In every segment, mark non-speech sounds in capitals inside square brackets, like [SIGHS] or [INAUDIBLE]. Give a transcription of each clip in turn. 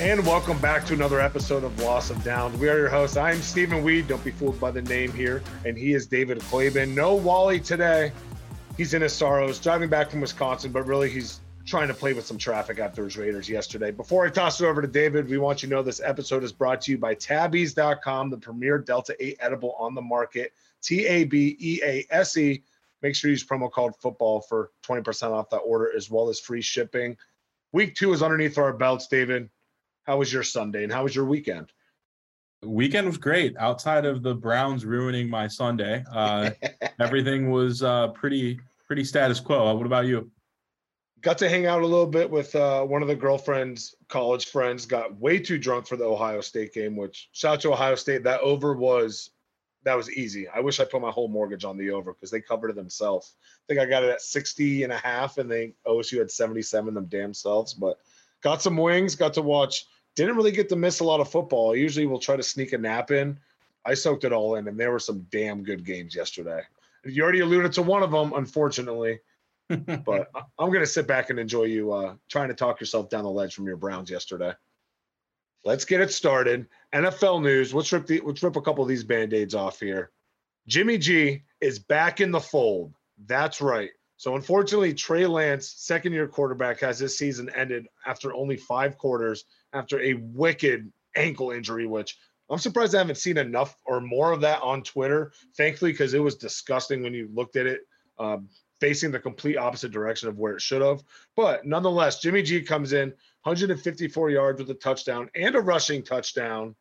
And welcome back to another episode of Loss of Downs. We are your hosts. I'm Stephen Weed. Don't be fooled by the name here. And he is David Klaben. No Wally today. He's in his sorrows, driving back from Wisconsin, but really he's trying to play with some traffic after his Raiders yesterday. Before I toss it over to David, we want you to know this episode is brought to you by Tabease.com, the premier Delta 8 edible on the market. T A B E A S E. Make sure you use promo code football for 20% off that order as well as free shipping. Week two is underneath our belts, David. How was your Sunday and how was your weekend? Weekend was great. Outside of the Browns ruining my Sunday, uh, [LAUGHS] everything was uh, pretty pretty status quo. What about you? Got to hang out a little bit with uh, one of the girlfriend's college friends. Got way too drunk for the Ohio State game. Which shout out to Ohio State. That over was that was easy. I wish I put my whole mortgage on the over because they covered it themselves. I think I got it at 60 and a half, and they OSU had 77 them damn selves. But got some wings, got to watch. Didn't really get to miss a lot of football. I usually will try to sneak a nap in. I soaked it all in, and there were some damn good games yesterday. You already alluded to one of them, unfortunately. [LAUGHS] but I'm going to sit back and enjoy you uh, trying to talk yourself down the ledge from your Browns yesterday. Let's get it started. NFL news. Let's rip the let's rip a couple of these band-aids off here. Jimmy G is back in the fold. That's right. So unfortunately, Trey Lance, second year quarterback, has his season ended after only five quarters after a wicked ankle injury, which I'm surprised I haven't seen enough or more of that on Twitter. Thankfully, because it was disgusting when you looked at it, um, facing the complete opposite direction of where it should have. But nonetheless, Jimmy G comes in 154 yards with a touchdown and a rushing touchdown,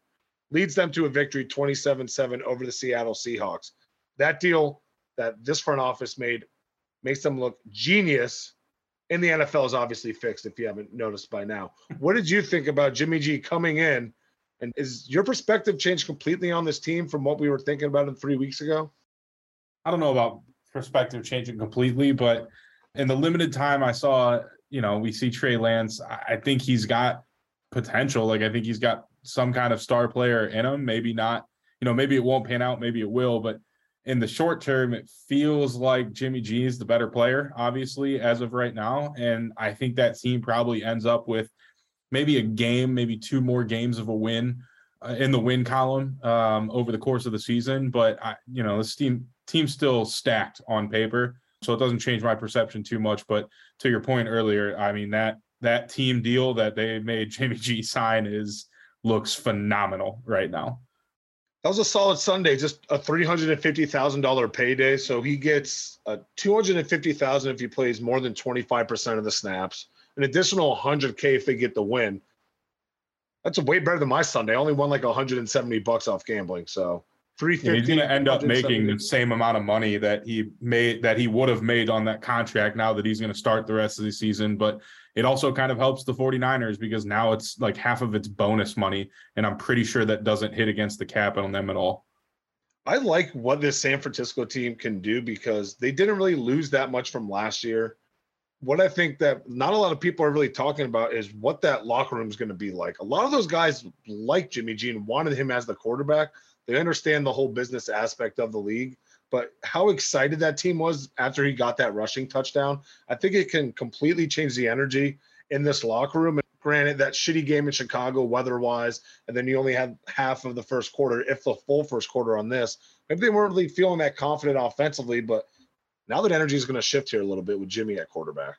leads them to a victory 27 7 over the Seattle Seahawks. That deal that this front office made makes them look genius. And the NFL is obviously fixed if you haven't noticed by now. What did you think about Jimmy G coming in? And is your perspective changed completely on this team from what we were thinking about him three weeks ago? I don't know about perspective changing completely, but in the limited time I saw, you know, we see Trey Lance. I think he's got potential. Like I think he's got some kind of star player in him. Maybe not, you know, maybe it won't pan out, maybe it will, but in the short term, it feels like Jimmy G is the better player, obviously, as of right now. And I think that team probably ends up with maybe a game, maybe two more games of a win uh, in the win column um, over the course of the season. But I, you know, this team team's still stacked on paper, so it doesn't change my perception too much. But to your point earlier, I mean that that team deal that they made Jimmy G sign is looks phenomenal right now. That was a solid Sunday, just a three hundred and fifty thousand dollar payday. So he gets a two hundred and fifty thousand if he plays more than twenty five percent of the snaps. An additional hundred k if they get the win. That's way better than my Sunday. I only won like hundred and seventy bucks off gambling. So three fifty. Yeah, he's going to end up making the same amount of money that he made that he would have made on that contract. Now that he's going to start the rest of the season, but it also kind of helps the 49ers because now it's like half of its bonus money. And I'm pretty sure that doesn't hit against the cap on them at all. I like what this San Francisco team can do because they didn't really lose that much from last year. What I think that not a lot of people are really talking about is what that locker room is going to be like. A lot of those guys like Jimmy G and wanted him as the quarterback. They understand the whole business aspect of the league but how excited that team was after he got that rushing touchdown. I think it can completely change the energy in this locker room. And granted, that shitty game in Chicago, weather wise, and then you only had half of the first quarter, if the full first quarter on this. Maybe they weren't really feeling that confident offensively, but now that energy is going to shift here a little bit with Jimmy at quarterback.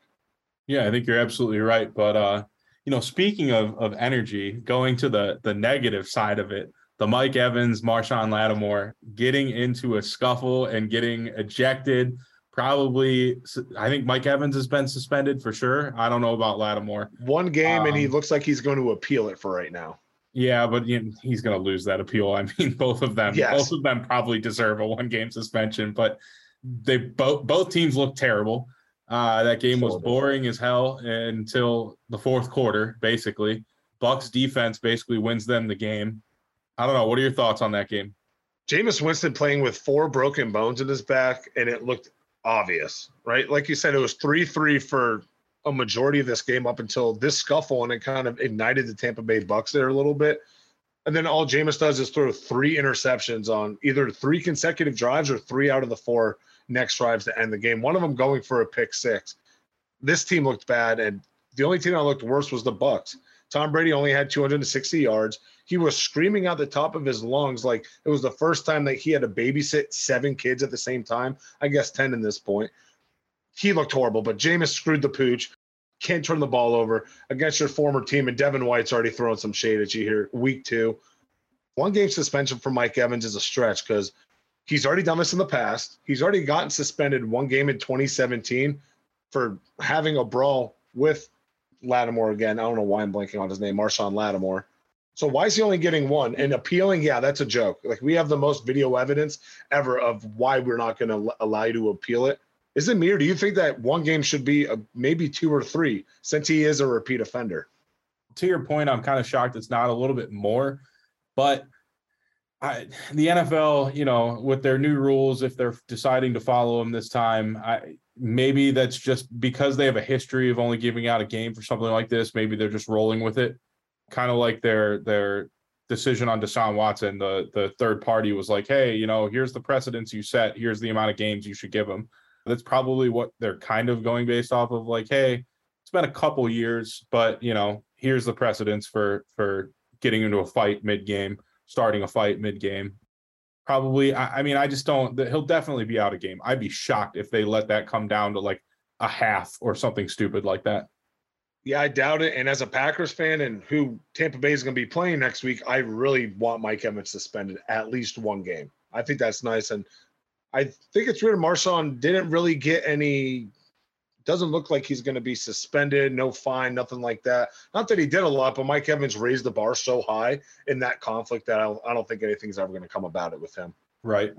Yeah, I think you're absolutely right. But uh, you know, speaking of of energy, going to the the negative side of it, the Mike Evans, Marshon Lattimore getting into a scuffle and getting ejected. Probably, I think Mike Evans has been suspended for sure. I don't know about Lattimore. One game, um, and he um, looks like he's going to appeal it for right now. Yeah, but he's going to lose that appeal. I [LAUGHS] mean, both of them, yes. both of them probably deserve a one game suspension. But they both both teams look terrible. Uh, that game was boring as hell until the fourth quarter. Basically, Bucks defense basically wins them the game. I don't know. What are your thoughts on that game? Jameis Winston playing with four broken bones in his back, and it looked obvious, right? Like you said, it was 3 3 for a majority of this game up until this scuffle, and it kind of ignited the Tampa Bay Bucks there a little bit. And then all Jameis does is throw three interceptions on either three consecutive drives or three out of the four next drives to end the game. One of them going for a pick six. This team looked bad, and the only team that looked worse was the Bucks. Tom Brady only had 260 yards. He was screaming out the top of his lungs like it was the first time that he had to babysit seven kids at the same time. I guess 10 in this point. He looked horrible, but Jameis screwed the pooch. Can't turn the ball over against your former team. And Devin White's already throwing some shade at you here. Week two. One game suspension for Mike Evans is a stretch because he's already done this in the past. He's already gotten suspended one game in 2017 for having a brawl with Lattimore again. I don't know why I'm blanking on his name, Marshon Lattimore. So why is he only getting one? And appealing, yeah, that's a joke. Like we have the most video evidence ever of why we're not going to allow you to appeal it. Is it me, or do you think that one game should be a, maybe two or three since he is a repeat offender? To your point, I'm kind of shocked it's not a little bit more, but I, the NFL, you know, with their new rules, if they're deciding to follow them this time, I maybe that's just because they have a history of only giving out a game for something like this. Maybe they're just rolling with it, kind of like their their decision on Deshaun Watson. The the third party was like, hey, you know, here's the precedents you set. Here's the amount of games you should give them. That's probably what they're kind of going based off of. Like, hey, it's been a couple years, but you know, here's the precedents for for getting into a fight mid game starting a fight mid game. Probably, I, I, mean, I just don't. He'll definitely be out of game. I'd be shocked if they let that come down to like a half or something stupid like that. Yeah, I doubt it. And as a Packers fan and who Tampa Bay is going to be playing next week, I really want Mike Evans suspended at least one game. I think that's nice. And I think it's weird. Marshon didn't really get any doesn't look like he's going to be suspended, no fine, nothing like that. Not that he did a lot, but Mike Evans raised the bar so high in that conflict that I don't, I don't think anything's ever going to come about it with him. Right.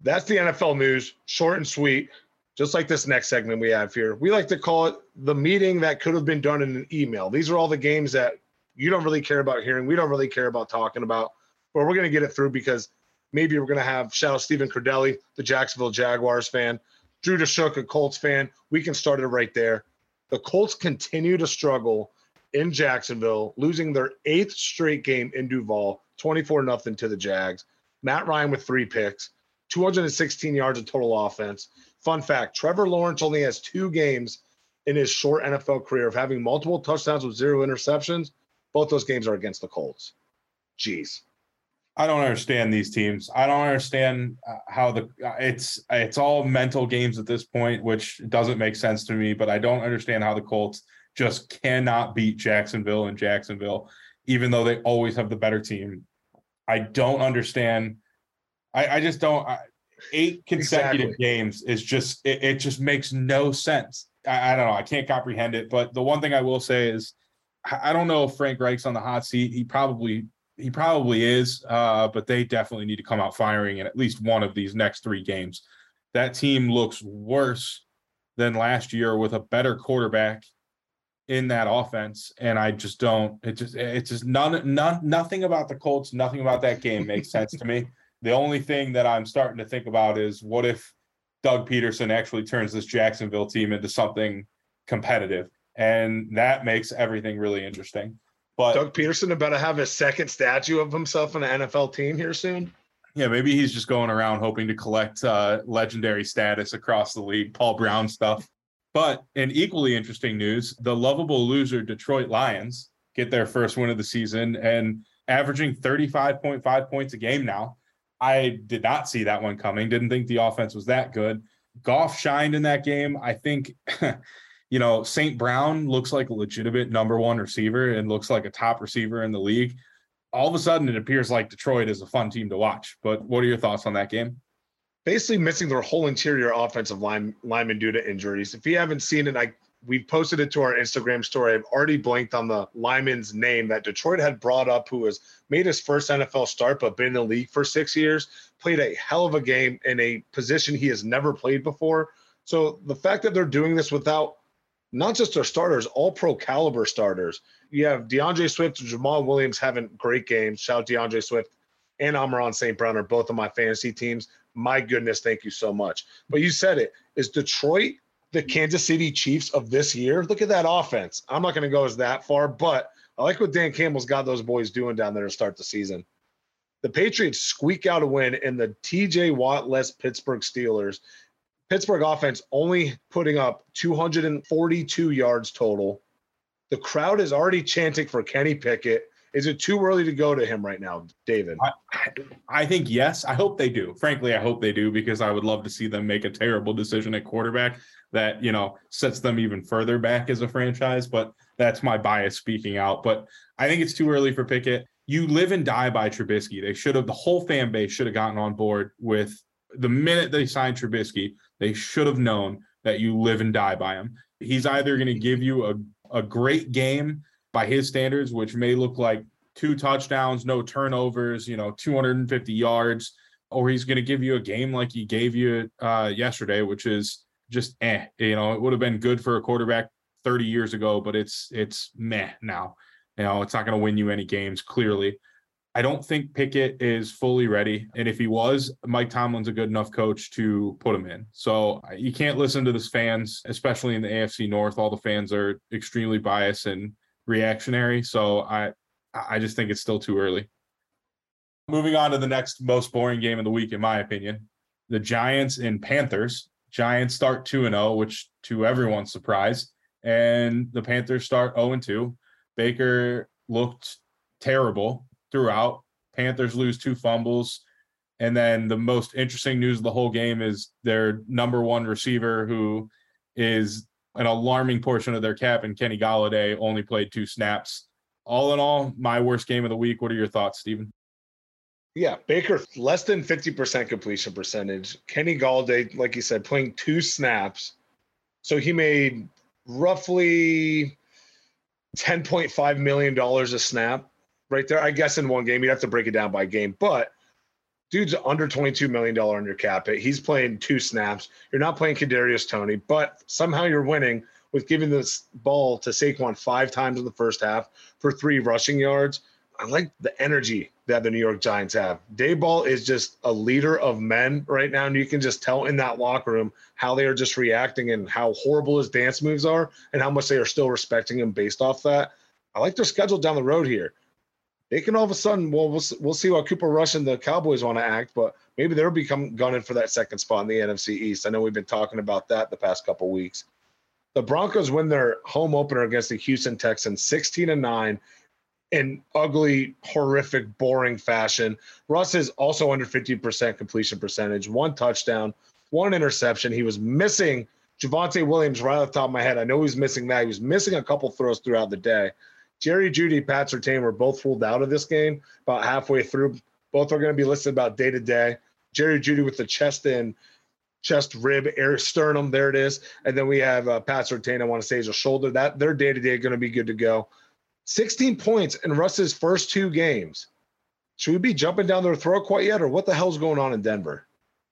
That's the NFL news, short and sweet, just like this next segment we have here. We like to call it the meeting that could have been done in an email. These are all the games that you don't really care about hearing. We don't really care about talking about, but we're going to get it through because maybe we're going to have shout out Stephen Cordelli, the Jacksonville Jaguars fan. Drew Deshook, a Colts fan, we can start it right there. The Colts continue to struggle in Jacksonville, losing their eighth straight game in Duval, 24 nothing to the Jags. Matt Ryan with three picks, 216 yards of total offense. Fun fact Trevor Lawrence only has two games in his short NFL career of having multiple touchdowns with zero interceptions. Both those games are against the Colts. Jeez. I don't understand these teams. I don't understand uh, how the uh, it's it's all mental games at this point, which doesn't make sense to me. But I don't understand how the Colts just cannot beat Jacksonville and Jacksonville, even though they always have the better team. I don't understand. I, I just don't. I, eight consecutive exactly. games is just it, it, just makes no sense. I, I don't know. I can't comprehend it. But the one thing I will say is, I don't know if Frank Reich's on the hot seat. He probably he probably is, uh, but they definitely need to come out firing in at least one of these next three games. That team looks worse than last year with a better quarterback in that offense, and I just don't. It just it's just none none nothing about the Colts, nothing about that game makes sense to me. [LAUGHS] The only thing that I'm starting to think about is what if Doug Pederson actually turns this Jacksonville team into something competitive, and that makes everything really interesting. But Doug Pederson about to have a second statue of himself on an NFL team here soon. Yeah, maybe he's just going around hoping to collect uh, legendary status across the league, Paul Brown stuff. But in equally interesting news, the lovable loser Detroit Lions get their first win of the season and averaging 35.5 points a game now. I did not see that one coming. Didn't think the offense was that good. Goff shined in that game. I think [LAUGHS] you know, St. Brown looks like a legitimate number one receiver and looks like a top receiver in the league. All of a sudden, it appears like Detroit is a fun team to watch. But what are your thoughts on that game? Basically, missing their whole interior offensive line lineman due to injuries. If you haven't seen it, I we've posted it to our Instagram story. I've already blanked on the lineman's name that Detroit had brought up, who has made his first NFL start, but been in the league for six years, played a hell of a game in a position he has never played before. So the fact that they're doing this without not just their starters, all pro caliber starters. You have D'Andre Swift and Jamaal Williams having great games. Shout out D'Andre Swift and Amon-Ra St. Brown are both on my fantasy teams. My goodness, thank you so much. But you said it. Is Detroit the Kansas City Chiefs of this year? Look at that offense. I'm not going to go as that far, but I like what Dan Campbell's got those boys doing down there to start the season. The Patriots squeak out a win and the TJ Watt less Pittsburgh Steelers Pittsburgh offense only putting up 242 yards total, The crowd is already chanting for Kenny Pickett. Is it too early to go to him right now, David? I, I think yes. I hope they do. Frankly, I hope they do because I would love to see them make a terrible decision at quarterback that, you know, sets them even further back as a franchise. But that's my bias speaking out. But I think it's too early for Pickett. You live and die by Trubisky. They should have, the whole fan base should have gotten on board with the minute they signed Trubisky, they should have known that you live and die by him. He's either going to give you a, a great game by his standards, which may look like two touchdowns, no turnovers, you know, 250 yards, or he's going to give you a game like he gave you uh, yesterday, which is just eh. You know, it would have been good for a quarterback 30 years ago, but it's it's meh now. You know, it's not going to win you any games clearly. I don't think Pickett is fully ready. And if he was, Mike Tomlin's a good enough coach to put him in. So you can't listen to the fans, especially in the AFC North. All the fans are extremely biased and reactionary. So I I just think it's still too early. Moving on to the next most boring game of the week, in my opinion. The Giants and Panthers. Giants start 2 0, which to everyone's surprise. And the Panthers start 0 2. Baker looked terrible throughout. Panthers lose two fumbles. And then the most interesting news of the whole game is their number one receiver, who is an alarming portion of their cap, and Kenny Golladay only played two snaps. All in all, my worst game of the week. What are your thoughts, Stephen? Yeah, Baker less than 50% completion percentage. Kenny Golladay, like you said, playing two snaps. So he made roughly $10.5 million a snap right there. I guess in one game, you'd have to break it down by game, but dude's under $22 million on your cap hit. He's playing two snaps. You're not playing Kadarius Toney, but somehow you're winning with giving this ball to Saquon five times in the first half for three rushing yards. I like the energy that the New York Giants have. Daboll is just a leader of men right now, and you can just tell in that locker room how they are just reacting and how horrible his dance moves are, and how much they are still respecting him based off that. I like their schedule down the road here they can all of a sudden, well, we'll, we'll see how Cooper Rush and the Cowboys want to act, but maybe they'll become gunning for that second spot in the NFC East. I know we've been talking about that the past couple weeks. The Broncos win their home opener against the Houston Texans 16 and 9 in ugly, horrific, boring fashion. Russ is also under 50% completion percentage, one touchdown, one interception. He was missing Javonte Williams right off the top of my head. I know he's missing that. He was missing a couple throws throughout the day. Jerry Jeudy, Pat Surtain were both ruled out of this game about halfway through. Both are going to be listed about day to day. Jerry Jeudy with the chest in, chest rib, air sternum. There it is. And then we have uh, Pat Surtain. I want to say is a shoulder. That their day to day going to be good to go. 16 points in Russ's first two games. Should we be jumping down their throat quite yet, or what the hell's going on in Denver?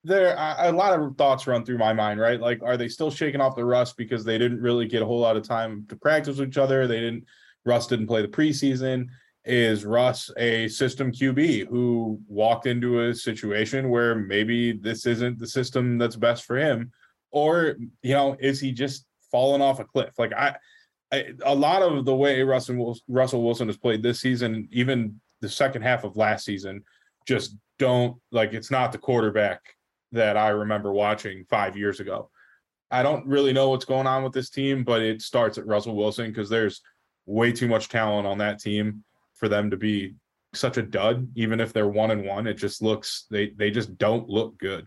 There, a lot of thoughts run through my mind. Right, like, are they still shaking off the rust because they didn't really get a whole lot of time to practice with each other? They didn't Russ didn't play the preseason. Is Russ a system QB who walked into a situation where maybe this isn't the system that's best for him? Or, you know, is he just falling off a cliff? Like, I, I a lot of the way Russell, Russell Wilson has played this season, even the second half of last season, just don't like it's not the quarterback that I remember watching five years ago. I don't really know what's going on with this team, but it starts at Russell Wilson because there's way too much talent on that team for them to be such a dud. Even if they're one and one it just looks they they just don't look good.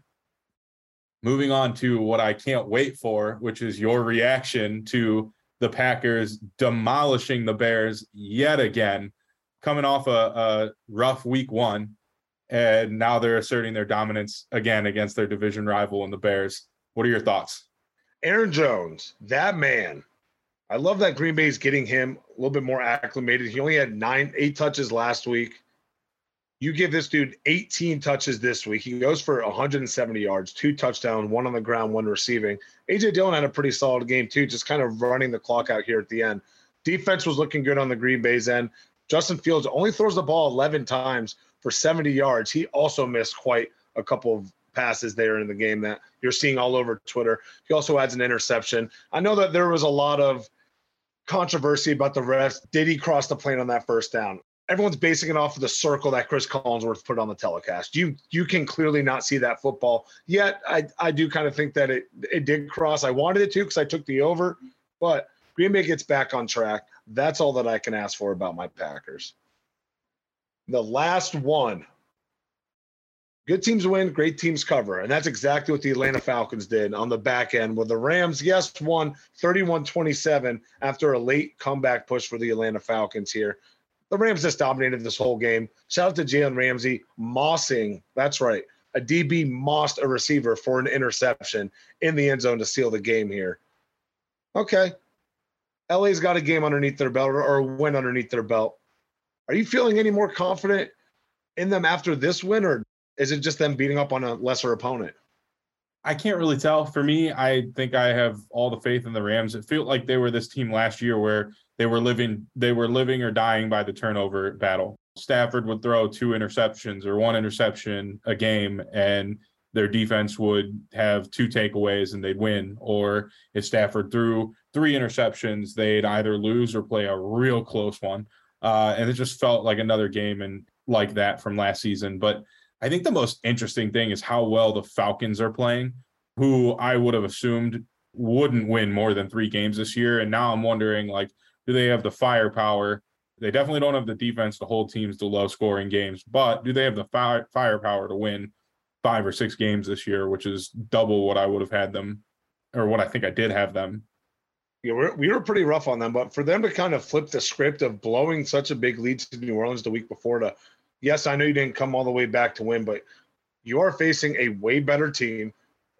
Moving on to what i can't wait for which is your reaction to the packers demolishing the bears yet again coming off a, a rough week one and now they're asserting their dominance again against their division rival in the bears. What are your thoughts? Aaron jones that man I love that Green Bay is getting him a little bit more acclimated. He only had nine, eight touches last week. You give this dude 18 touches this week. He goes for 170 yards, two touchdowns, one on the ground, one receiving. AJ Dillon had a pretty solid game too, just kind of running the clock out here at the end. Defense was looking good on the Green Bay's end. Justin Fields only throws the ball 11 times for 70 yards. He also missed quite a couple of passes there in the game that you're seeing all over Twitter. He also adds an interception. I know that there was a lot of controversy about the refs. Did he cross the plane on that first down? Everyone's basing it off of the circle that Chris Collinsworth put on the telecast. You you can clearly not see that football. Yet I I do kind of think that it it did cross. I wanted it to because I took the over, but Green Bay gets back on track. That's all that I can ask for about my Packers. The last one. Good teams win, great teams cover. And that's exactly what the Atlanta Falcons did on the back end, where the Rams, yes, won 31 27 after a late comeback push for the Atlanta Falcons here. The Rams just dominated this whole game. Shout out to Jalen Ramsey, mossing, that's right, a DB mossed a receiver for an interception in the end zone to seal the game here. Okay. LA's got a game underneath their belt or a win underneath their belt. Are you feeling any more confident in them after this win, or is it just them beating up on a lesser opponent? I can't really tell. For me, I think I have all the faith in the Rams. It felt like they were this team last year where they were living they were living or dying by the turnover battle. Stafford would throw two interceptions or one interception a game and their defense would have two takeaways and they'd win. Or if Stafford threw three interceptions, they'd either lose or play a real close one. Uh, and it just felt like another game and like that from last season. But I think the most interesting thing is how well the Falcons are playing, who I would have assumed wouldn't win more than three games this year. And now I'm wondering, like, do they have the firepower? They definitely don't have the defense to hold teams to low scoring games, but do they have the fire, firepower to win five or six games this year, which is double what I would have had them or what I think I did have them yeah, we're, we were pretty rough on them, but for them to kind of flip the script of blowing such a big lead to New Orleans the week before to, yes, I know you didn't come all the way back to win, but you are facing a way better team.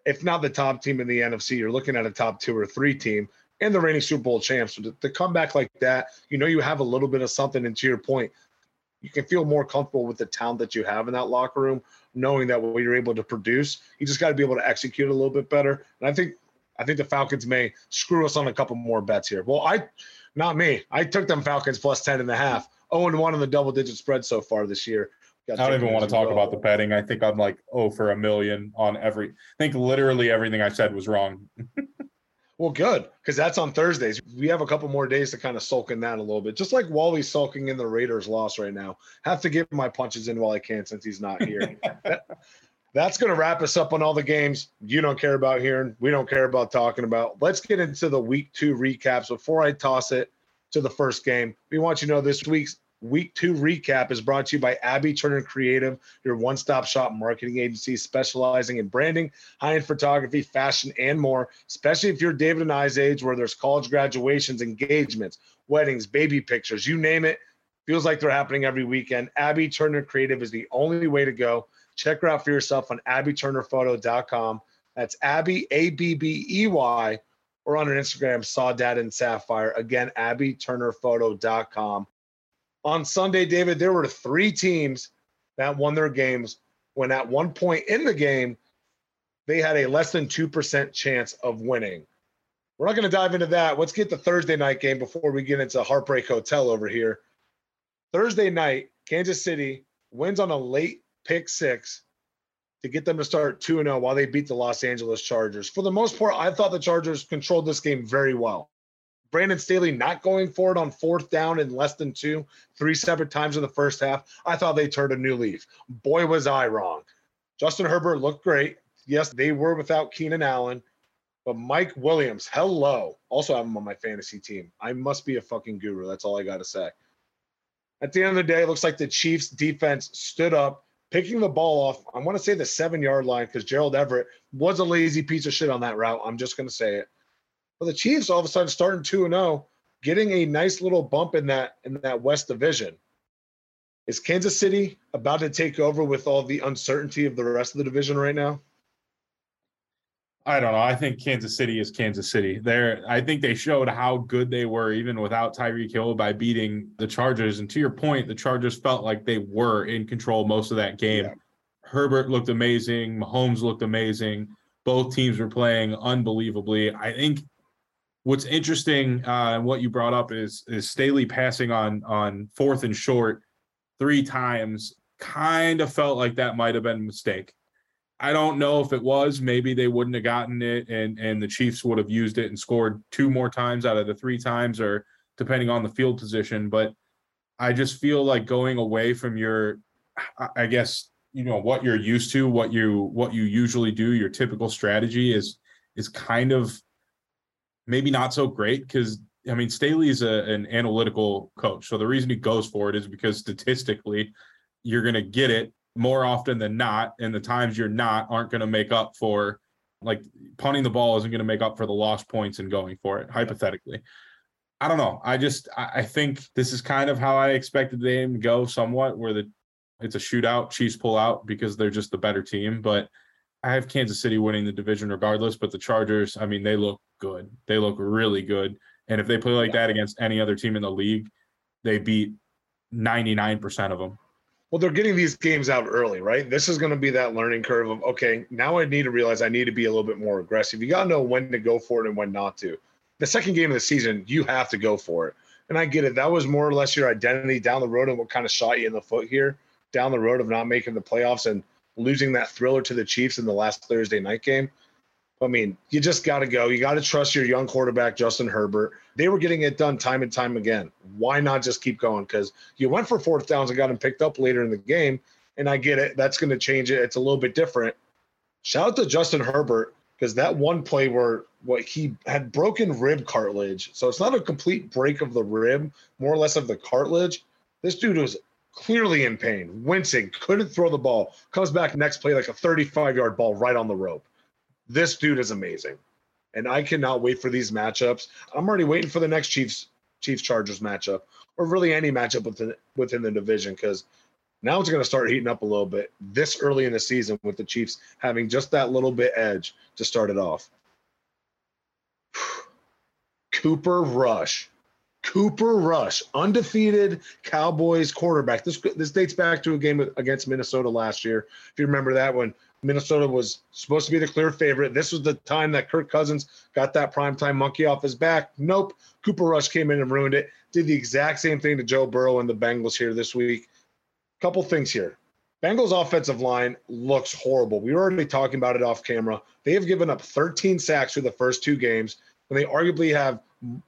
If not the top team in the NFC, you're looking at a top two or three team and the reigning Super Bowl champs. So to, to come back like that, you know, you have a little bit of something. And to your point, you can feel more comfortable with the talent that you have in that locker room, knowing that what you're able to produce, you just got to be able to execute a little bit better. And I think I think the Falcons may screw us on a couple more bets here. Well, I, not me. I took them Falcons plus 10 and a half. 0 and 1 on the double digit spread so far this year. I don't even want to talk about the betting. I think I'm like, oh, for a million on every. I think literally everything I said was wrong. [LAUGHS] well, good because that's on Thursdays. We have a couple more days to kind of sulk in that a little bit, just like Wally's sulking in the Raiders' loss right now. Have to get my punches in while I can since he's not here. [LAUGHS] that's going to wrap us up on all the games you don't care about hearing. We don't care about talking about. Let's get into the week two recaps. Before I toss it to the first game, we want you to know this week's week two recap is brought to you by Abby Turner Creative, your one stop shop marketing agency specializing in branding, high end photography, fashion, and more. Especially if you're David and I's age, where there's college graduations, engagements, weddings, baby pictures, you name it. Feels like they're happening every weekend. Abby Turner Creative is the only way to go. Check her out for yourself on abbyturnerphoto.com. That's Abby, A B B E Y, or on her Instagram, Sawdad and Sapphire. Again, abbyturnerphoto.com. On Sunday, David, there were three teams that won their games when at one point in the game, they had a less than 2% chance of winning. We're not going to dive into that. Let's get the Thursday night game before we get into Heartbreak Hotel over here. Thursday night, Kansas City wins on a late pick six to get them to start 2 0 while they beat the Los Angeles Chargers. For the most part, I thought the Chargers controlled this game very well. Brandon Staley not going for it on fourth down in less than two, three separate times in the first half. I thought they turned a new leaf. Boy, was I wrong. Justin Herbert looked great. Yes, they were without Keenan Allen, but Mike Williams, hello. Also have him on my fantasy team. I must be a fucking guru. That's all I got to say. At the end of the day, it looks like the Chiefs defense stood up picking the ball off, I want to say the seven yard line because Gerald Everett was a lazy piece of shit on that route. I'm just going to say it. But the Chiefs all of a sudden starting 2 and 0, getting a nice little bump in that in that West division. Is Kansas City about to take over with all the uncertainty of the rest of the division right now? I don't know. I think Kansas City is Kansas City. There, I think they showed how good they were even without Tyreek Hill by beating the Chargers. And to your point, the Chargers felt like they were in control most of that game. Yeah. Herbert looked amazing. Mahomes looked amazing. Both teams were playing unbelievably. I think what's interesting uh, and what you brought up is is Staley passing on on fourth and short three times. Kind of felt like that might have been a mistake. I don't know if it was. Maybe they wouldn't have gotten it, and and the Chiefs would have used it and scored two more times out of the three times, or depending on the field position. But I just feel like going away from your, I guess you know what you're used to, what you what you usually do, your typical strategy is is kind of maybe not so great because I mean, Staley's a, an analytical coach. So the reason he goes for it is because statistically, you're going to get it more often than not. And the times you're not aren't going to make up for, like, punting the ball isn't going to make up for the lost points and going for it, hypothetically. I don't know. I just, I think this is kind of how I expected the game to go somewhat, where the it's a shootout, Chiefs pull out because they're just the better team. But I have Kansas City winning the division regardless. But the Chargers, I mean, they look good. They look really good. And if they play like that against any other team in the league, they beat 99% of them. Well, they're getting these games out early, right? This is going to be that learning curve of, okay, now I need to realize I need to be a little bit more aggressive. You got to know when to go for it and when not to. The second game of the season, you have to go for it. And I get it. That was more or less your identity down the road and what kind of shot you in the foot here down the road of not making the playoffs and losing that thriller to the Chiefs in the last Thursday night game. I mean, you just got to go. You got to trust your young quarterback, Justin Herbert. They were getting it done time and time again. Why not just keep going? Because you went for fourth downs and got him picked up later in the game. And I get it. That's going to change it. It's a little bit different. Shout out to Justin Herbert because that one play where what he had broken rib cartilage. So it's not a complete break of the rib, more or less of the cartilage. This dude was clearly in pain, wincing, couldn't throw the ball. Comes back next play like a 35 yard ball right on the rope this dude is amazing. And I cannot wait for these matchups. I'm already waiting for the next Chiefs Chiefs Chargers matchup, or really any matchup within within the division, because now it's going to start heating up a little bit this early in the season with the Chiefs having just that little bit edge to start it off. [SIGHS] Cooper Rush. Cooper Rush, undefeated Cowboys quarterback. This this dates back to a game against Minnesota last year. If you remember that one, Minnesota was supposed to be the clear favorite. This was the time that Kirk Cousins got that primetime monkey off his back. Nope. Cooper Rush came in and ruined it. Did the exact same thing to Joe Burrow and the Bengals here this week. Couple things here. Bengals offensive line looks horrible. We were already talking about it off camera. They have given up 13 sacks through the first two games, and they arguably have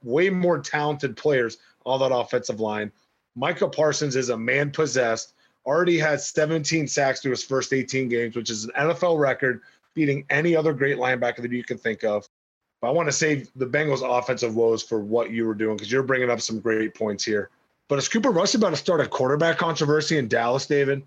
way more talented players on that offensive line. Micah Parsons is a man possessed already has 17 sacks through his first 18 games, which is an NFL record, beating any other great linebacker that you can think of. But I want to save the Bengals' offensive woes for what you were doing because you're bringing up some great points here. But is Cooper Rush about to start a quarterback controversy in Dallas, David?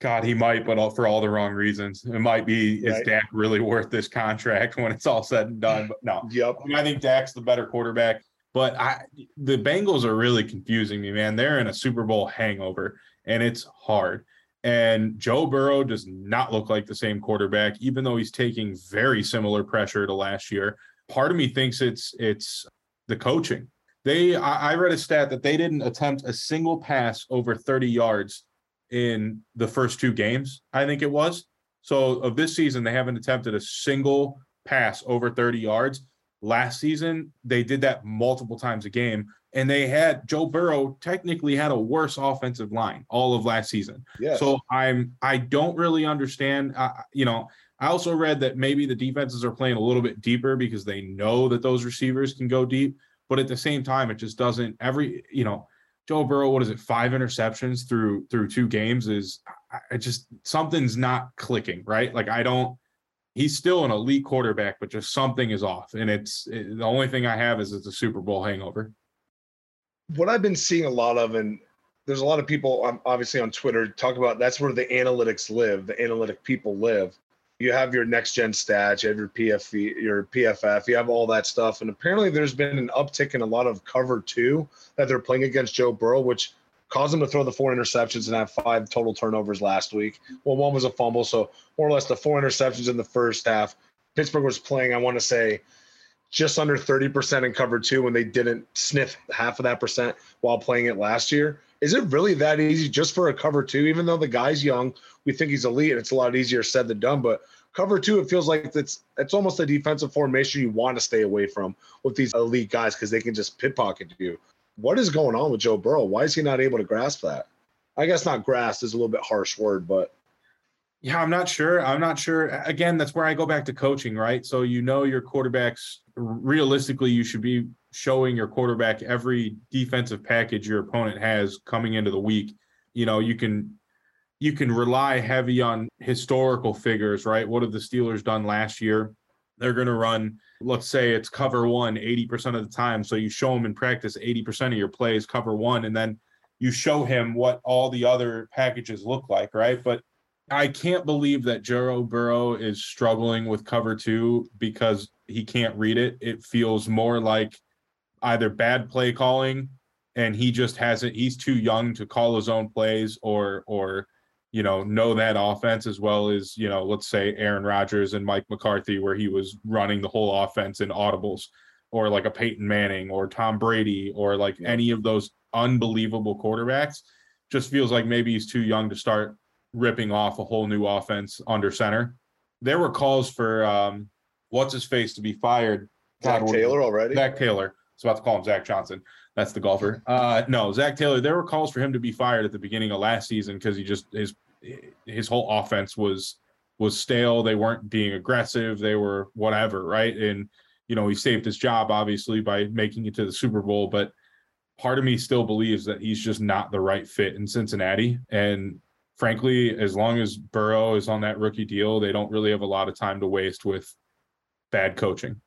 God, he might, but all, for all the wrong reasons. It might be right. is Dak really worth this contract when it's all said and done? But no. Yep. I, mean, I think Dak's the better quarterback. But I, the Bengals are really confusing me, man. They're in a Super Bowl hangover and it's hard. And Joe Burrow does not look like the same quarterback, even though he's taking very similar pressure to last year. Part of me thinks it's it's the coaching. They I, I read a stat that they didn't attempt a single pass over 30 yards in the first two games, I think it was. So of this season, they haven't attempted a single pass over 30 yards. Last season, they did that multiple times a game and they had Joe Burrow technically had a worse offensive line all of last season. Yeah. So I'm I don't really understand. Uh, you know, I also read that maybe the defenses are playing a little bit deeper because they know that those receivers can go deep, but at the same time, it just doesn't. Every you know, Joe Burrow, what is it? Five interceptions through through two games is I just something's not clicking right. Like I don't. He's still an elite quarterback, but just something is off, and it's it, the only thing I have is it's a Super Bowl hangover what I've been seeing a lot of, and there's a lot of people um, obviously on Twitter talk about that's where the analytics live, the analytic people live. You have your next gen stats, you have your PFF, your PFF, you have all that stuff. And apparently there's been an uptick in a lot of cover two that they're playing against Joe Burrow, which caused him to throw the four interceptions and have five total turnovers last week. Well, one was a fumble. So more or less the four interceptions in the first half. Pittsburgh was playing, I want to say, just under 30% in cover two when they didn't sniff half of that percent while playing it last year. Is it really that easy just for a cover two? Even though the guy's young, we think he's elite and it's a lot easier said than done. But cover two, it feels like it's it's almost a defensive formation you want to stay away from with these elite guys because they can just pickpocket you. What is going on with Joe Burrow? Why is he not able to grasp that? I guess not grasp is a little bit harsh word, but yeah, I'm not sure. I'm not sure. Again, that's where I go back to coaching, right? So you know your quarterbacks realistically you should be showing your quarterback every defensive package your opponent has coming into the week. You know, you can you can rely heavy on historical figures, right? What have the Steelers done last year? they're going to run, let's say it's cover one 80% of the time. So you show him in practice 80% of your plays cover one, and then you show him what all the other packages look like, right? But I can't believe that Joe Burrow is struggling with cover two because he can't read it. It feels more like either bad play calling and he just hasn't he's too young to call his own plays or or you know know that offense as well as you know let's say Aaron Rodgers and Mike McCarthy where he was running the whole offense in audibles or like a Peyton Manning or Tom Brady or like any of those unbelievable quarterbacks just feels like maybe he's too young to start ripping off a whole new offense under center. There were calls for um what's his face to be fired. Zac God, Taylor already. Zac Taylor. I was about to call him Zach Johnson. That's the golfer. Uh, no, Zac Taylor. There were calls for him to be fired at the beginning of last season because he just his his whole offense was was stale. They weren't being aggressive. They were whatever, right? And you know he saved his job obviously by making it to the Super Bowl, but part of me still believes that he's just not the right fit in Cincinnati. And frankly, as long as Burrow is on that rookie deal, they don't really have a lot of time to waste with bad coaching.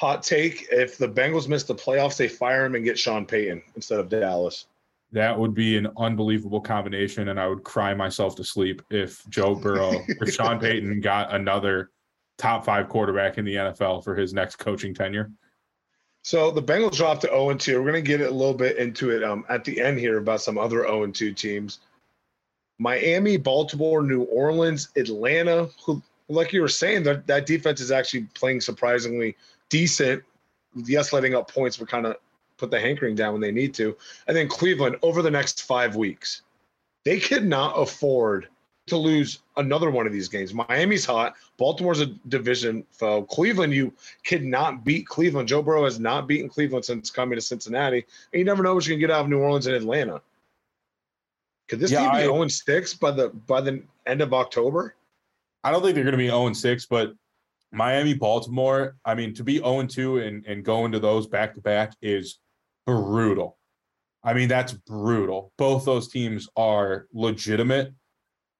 Hot take: If the Bengals miss the playoffs, they fire him and get Sean Payton instead of Dallas. That would be an unbelievable combination, and I would cry myself to sleep if Joe Burrow, if Sean Payton [LAUGHS] got another top five quarterback in the NFL for his next coaching tenure. So the Bengals dropped to 0 2. We're going to get a little bit into it um, at the end here about some other 0 2 teams. Miami, Baltimore, New Orleans, Atlanta, who, like you were saying, that, that defense is actually playing surprisingly decent. Yes, letting up points, but kind of put the hankering down when they need to. And then Cleveland over the next five weeks. They could not afford to lose another one of these games. Miami's hot. Baltimore's a division foe. Cleveland, you cannot beat Cleveland. Joe Burrow has not beaten Cleveland since coming to Cincinnati. And you never know what you can get out of New Orleans and Atlanta. Could this yeah, team be 0 6 by the by the end of October? I don't think they're going to be 0 6, but Miami, Baltimore, I mean, to be 0 2 and, and go into those back to back is brutal. I mean, that's brutal. Both those teams are legitimate,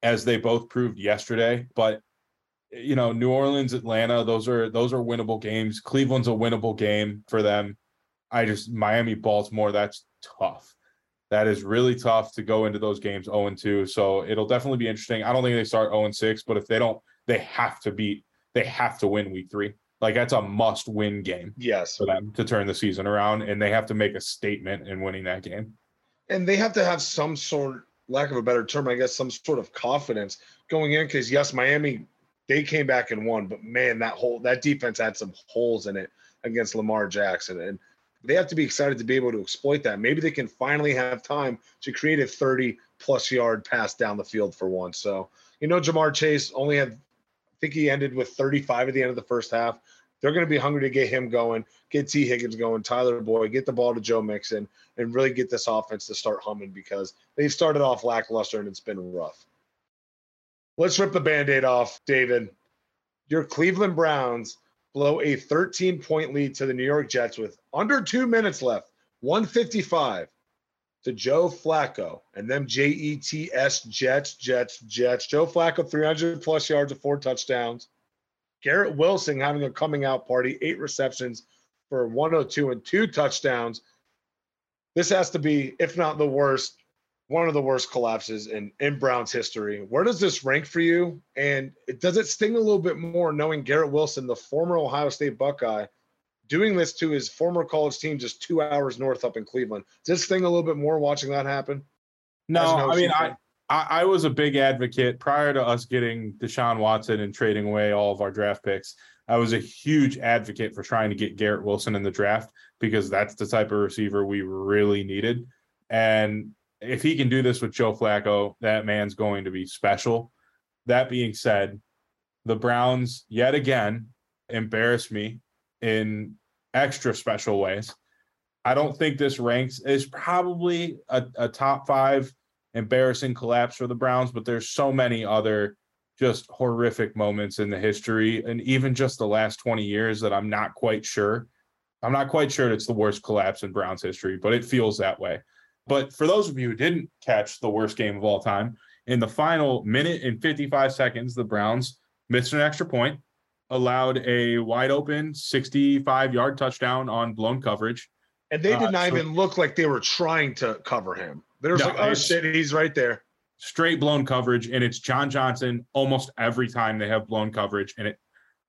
as they both proved yesterday. But you know, New Orleans, Atlanta, those are those are winnable games. Cleveland's a winnable game for them. I just Miami, Baltimore, that's tough. That is really tough to go into those games 0 2. So it'll definitely be interesting. I don't think they start 0 6, but if they don't, they have to beat, they have to win week three. Like that's a must win game. Yes. For them to turn the season around. And they have to make a statement in winning that game. And they have to have some sort, lack of a better term, I guess, some sort of confidence going in. Cause yes, Miami, they came back and won, but man, that whole that defense had some holes in it against Lamar Jackson. And they have to be excited to be able to exploit that. Maybe they can finally have time to create a 30 plus yard pass down the field for once. So, you know, Ja'Marr Chase only had, I think he ended with 35 at the end of the first half. They're going to be hungry to get him going, get Tee Higgins going, Tyler Boyd, get the ball to Joe Mixon, and really get this offense to start humming because they've started off lackluster and it's been rough. Let's rip the band aid off, David. Your Cleveland Browns blow a 13 point lead to the New York Jets with under two minutes left, 155 to Joe Flacco and them J E T S Jets, Jets, Jets. Joe Flacco, 300 plus yards of four touchdowns. Garrett Wilson having a coming out party, eight receptions for 102 and two touchdowns. This has to be, if not the worst, one of the worst collapses in in Browns history. Where does this rank for you? And does it sting a little bit more knowing Garrett Wilson, the former Ohio State Buckeye, doing this to his former college team just two hours north up in Cleveland? Does this sting a little bit more watching that happen? No, I mean I, I, I was a big advocate prior to us getting Deshaun Watson and trading away all of our draft picks. I was a huge advocate for trying to get Garrett Wilson in the draft because that's the type of receiver we really needed. And if he can do this with Joe Flacco, that man's going to be special. That being said, the Browns yet again embarrassed me in extra special ways. I don't think this ranks is probably a, a top five embarrassing collapse for the Browns, but there's so many other just horrific moments in the history and even just the last 20 years that I'm not quite sure. I'm not quite sure it's the worst collapse in Browns history, but it feels that way. But for those of you who didn't catch the worst game of all time, in the final minute and 55 seconds, the Browns missed an extra point. allowed a wide open 65 yard touchdown on blown coverage. And they did Uh, not so- even look like they were trying to cover him. They were No, like, oh shit, he's right there. straight blown coverage and it's John Johnson almost every time they have blown coverage and it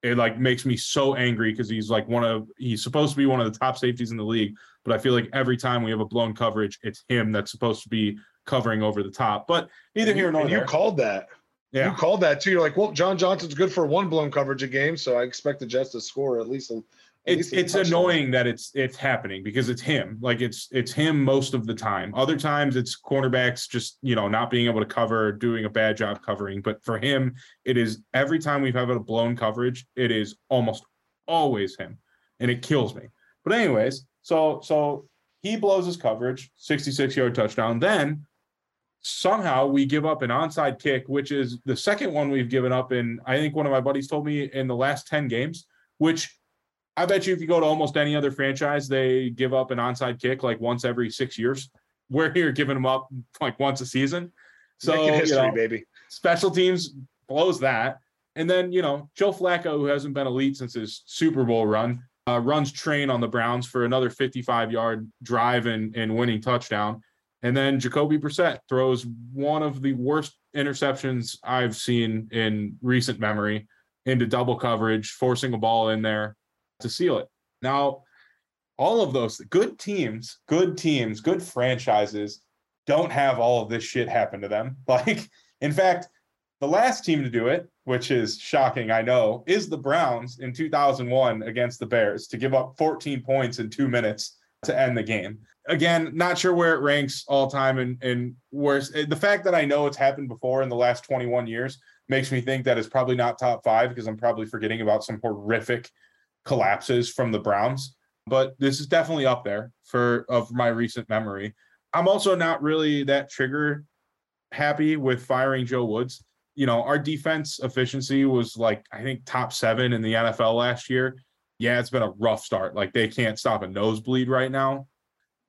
it like makes me so angry because he's like one of he's supposed to be one of the top safeties in the league but I feel like every time we have a blown coverage it's him that's supposed to be covering over the top but neither And here nor and you called that. Yeah. You called that too. You're like, well, John Johnson's good for one blown coverage a game, so I expect the Jets to score at least. A, at it's least a it's touchdown. annoying that it's it's happening because it's him like it's it's him most of the time other times it's cornerbacks just you know not being able to cover doing a bad job covering but for him it is every time we've had a blown coverage it is almost always him and it kills me but anyways so so he blows his coverage 66 yard touchdown then somehow we give up an onside kick which is the second one we've given up in i think one of my buddies told me in the last 10 games which I bet you if you go to almost any other franchise, they give up an onside kick like once every six years. We're here giving them up like once a season. So Making you history, know, baby. special teams blows that. And then, you know, Joe Flacco, who hasn't been elite since his Super Bowl run, uh, runs train on the Browns for another 55 yard drive and, and winning touchdown. And then Jacoby Brissett throws one of the worst interceptions I've seen in recent memory into double coverage, forcing a ball in there to seal it. Now, all of those good teams, good teams, good franchises don't have all of this shit happen to them. [LAUGHS] Like, in fact, the last team to do it, which is shocking, I know, is the Browns in 2001 against the Bears to give up 14 points in two minutes to end the game. Again, not sure where it ranks all time and and worse. Eh, the fact that I know it's happened before in the last 21 years makes me think that it's probably not top five because I'm probably forgetting about some horrific collapses from the Browns. But this is definitely up there for of my recent memory. I'm also not really that trigger happy with firing Joe Woods. You know, our defense efficiency was like I think top seven in the NFL last year. Yeah, it's been a rough start. Like they can't stop a nosebleed right now.